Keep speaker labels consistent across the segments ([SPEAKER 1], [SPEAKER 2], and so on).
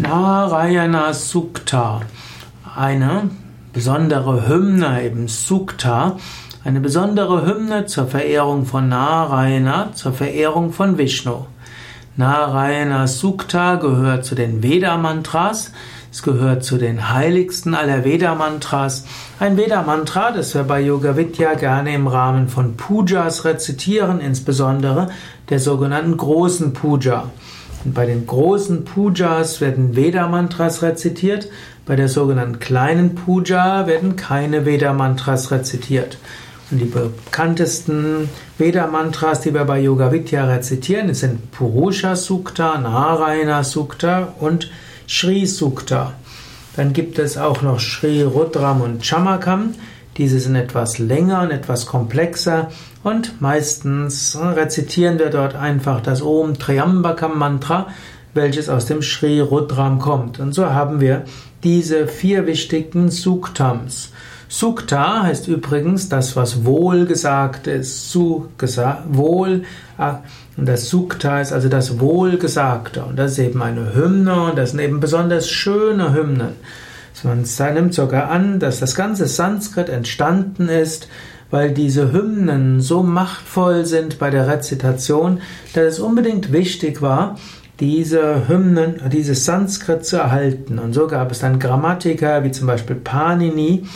[SPEAKER 1] Narayana Sukta, eine besondere Hymne, eben Sukta, eine besondere Hymne zur Verehrung von Narayana, zur Verehrung von Vishnu. Narayana Sukta gehört zu den Veda-Mantras. Es gehört zu den heiligsten aller Veda-Mantras. Ein Veda-Mantra, das wir bei Yoga Vidya gerne im Rahmen von Pujas rezitieren, insbesondere der sogenannten großen Puja. Und bei den großen Pujas werden Veda-Mantras rezitiert, bei der sogenannten kleinen Puja werden keine Veda-Mantras rezitiert. Und die bekanntesten Veda-Mantras, die wir bei Yoga Vidya rezitieren, sind Purusha Sukta, Narayana Sukta und Sri Sukta. Dann gibt es auch noch Sri Rudram und Chamakam. Diese sind etwas länger und etwas komplexer und meistens rezitieren wir dort einfach das Om Triambakam Mantra, welches aus dem Sri Rudram kommt. Und so haben wir diese vier wichtigen Suktams. Sukta heißt übrigens das, was wohl gesagt ist. Su, gesagt, wohl. Ah, und das Sukta ist also das Wohlgesagte. Und das ist eben eine Hymne und das sind eben besonders schöne Hymnen. Man nimmt sogar an, dass das ganze Sanskrit entstanden ist, weil diese Hymnen so machtvoll sind bei der Rezitation, dass es unbedingt wichtig war, diese Hymnen, dieses Sanskrit zu erhalten. Und so gab es dann Grammatiker wie zum Beispiel Panini,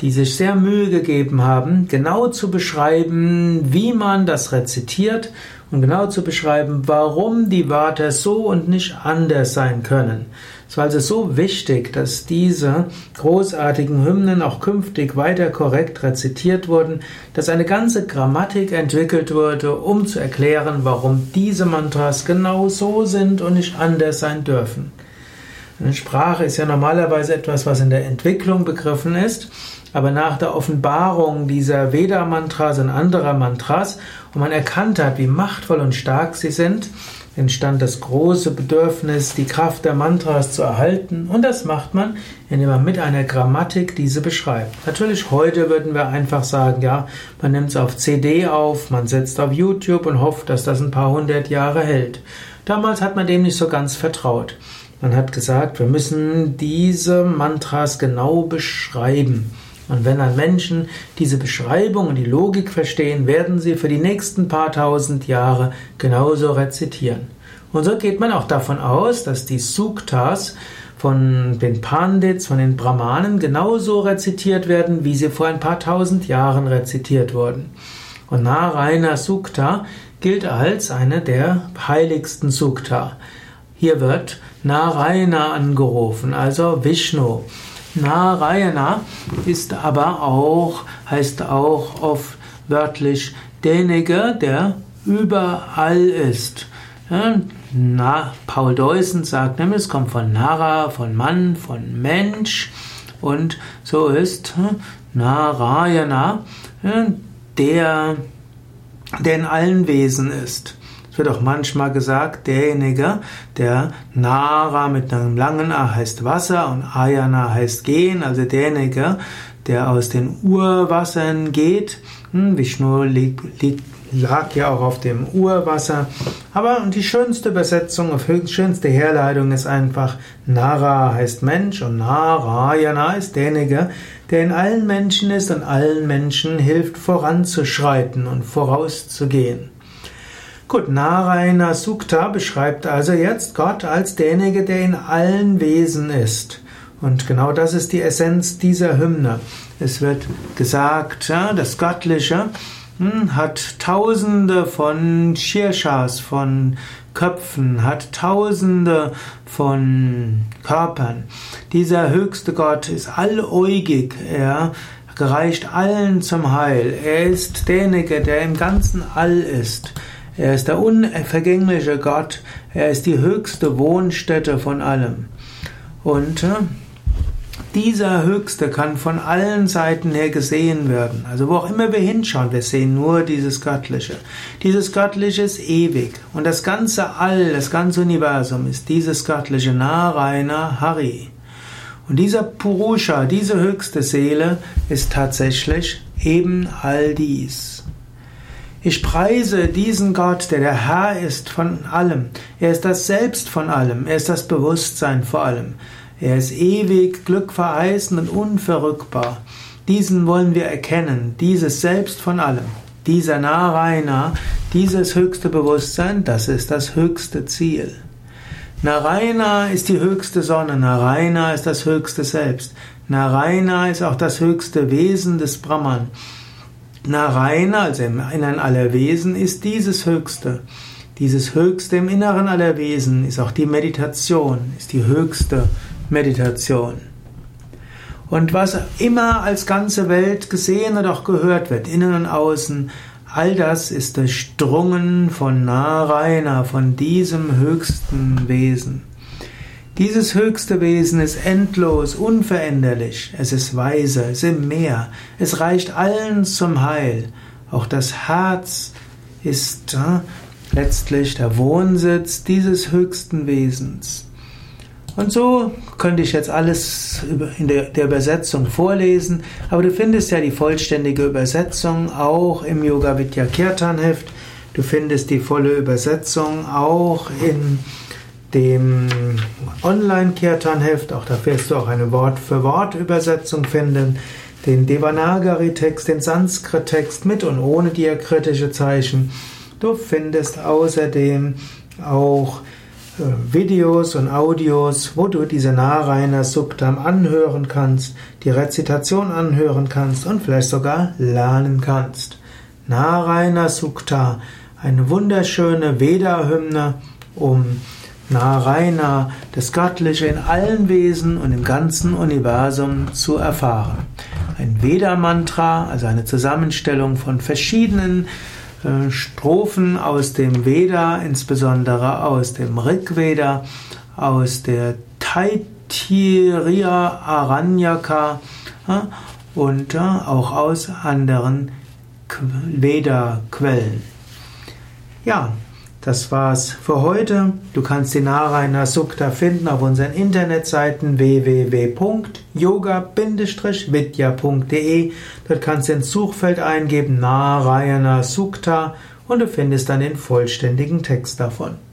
[SPEAKER 1] die sich sehr Mühe gegeben haben, genau zu beschreiben, wie man das rezitiert und genau zu beschreiben, warum die Wörter so und nicht anders sein können. Es war also so wichtig, dass diese großartigen Hymnen auch künftig weiter korrekt rezitiert wurden, dass eine ganze Grammatik entwickelt wurde, um zu erklären, warum diese Mantras genau so sind und nicht anders sein dürfen. Eine Sprache ist ja normalerweise etwas, was in der Entwicklung begriffen ist. Aber nach der Offenbarung dieser Veda-Mantras und anderer Mantras, wo man erkannt hat, wie machtvoll und stark sie sind, entstand das große Bedürfnis, die Kraft der Mantras zu erhalten. Und das macht man, indem man mit einer Grammatik diese beschreibt. Natürlich heute würden wir einfach sagen, ja, man nimmt es auf CD auf, man setzt auf YouTube und hofft, dass das ein paar hundert Jahre hält. Damals hat man dem nicht so ganz vertraut. Man hat gesagt, wir müssen diese Mantras genau beschreiben. Und wenn dann Menschen diese Beschreibung und die Logik verstehen, werden sie für die nächsten paar tausend Jahre genauso rezitieren. Und so geht man auch davon aus, dass die Suktas von den Pandits, von den Brahmanen genauso rezitiert werden, wie sie vor ein paar tausend Jahren rezitiert wurden. Und Narayana Sukta gilt als eine der heiligsten Sukta. Hier wird Narayana angerufen, also Vishnu. Narayana ist aber auch, heißt auch oft wörtlich derjenige, der überall ist. Ja, na, Paul Deussen sagt nämlich, es kommt von Nara, von Mann, von Mensch und so ist hm, Narayana der, der in allen Wesen ist wird auch manchmal gesagt, derjenige, der Nara mit einem langen A heißt Wasser und Ayana heißt gehen, also derjenige, der aus den Urwassern geht. Hm, Vishnu liegt, lag ja auch auf dem Urwasser. Aber die schönste Übersetzung, die schönste Herleitung ist einfach Nara heißt Mensch und Narayana ist derjenige, der in allen Menschen ist und allen Menschen hilft voranzuschreiten und vorauszugehen. Gut, Narayana Sukta beschreibt also jetzt Gott als derjenige, der in allen Wesen ist. Und genau das ist die Essenz dieser Hymne. Es wird gesagt, das Göttliche hm, hat tausende von Shirshas, von Köpfen, hat tausende von Körpern. Dieser höchste Gott ist alläugig, er gereicht allen zum Heil. Er ist derjenige, der im ganzen All ist. Er ist der unvergängliche Gott. Er ist die höchste Wohnstätte von allem. Und äh, dieser Höchste kann von allen Seiten her gesehen werden. Also wo auch immer wir hinschauen, wir sehen nur dieses Göttliche. Dieses Göttliche ist ewig. Und das ganze All, das ganze Universum ist dieses Göttliche Narayana Hari. Und dieser Purusha, diese höchste Seele, ist tatsächlich eben all dies. Ich preise diesen Gott, der der Herr ist von allem. Er ist das Selbst von allem. Er ist das Bewusstsein vor allem. Er ist ewig, glückverheißend und unverrückbar. Diesen wollen wir erkennen, dieses Selbst von allem. Dieser Narayana, dieses höchste Bewusstsein, das ist das höchste Ziel. Narayana ist die höchste Sonne, Narayana ist das höchste Selbst. Narayana ist auch das höchste Wesen des Brahman. Narayana, also im Innern aller Wesen, ist dieses Höchste. Dieses Höchste im Inneren aller Wesen ist auch die Meditation, ist die höchste Meditation. Und was immer als ganze Welt gesehen und auch gehört wird, innen und außen, all das ist durchdrungen von Narayana, von diesem höchsten Wesen. Dieses höchste Wesen ist endlos, unveränderlich, es ist weise, es ist im Meer, es reicht allen zum Heil. Auch das Herz ist äh, letztlich der Wohnsitz dieses höchsten Wesens. Und so könnte ich jetzt alles in der, der, Übersetzung vorlesen, aber du findest ja die vollständige Übersetzung auch im Yoga Vidya Kirtan Heft. Du findest die volle Übersetzung auch in dem Online Kirtan Heft. Auch da wirst du auch eine Wort für Wort Übersetzung finden. Den Devanagari Text, den Sanskrit Text mit und ohne diakritische Zeichen. Du findest außerdem auch äh, Videos und Audios, wo du diese Narayana Suktam anhören kannst, die Rezitation anhören kannst und vielleicht sogar lernen kannst. Narayana Sukta, eine wunderschöne Veda-Hymne, um Narayana, das Göttliche in allen Wesen und im ganzen Universum zu erfahren. Ein Veda-Mantra, also eine Zusammenstellung von verschiedenen äh, Strophen aus dem Veda, insbesondere aus dem Rig Veda, aus der Taittiriya Aranyaka und auch aus anderen Veda-Quellen. Ja, das war's für heute. Du kannst die Narayana Sukta finden auf unseren Internetseiten www.yoga-vidya.de. Dort kannst du ins Suchfeld eingeben Narayana Sukta und du findest dann den vollständigen Text davon.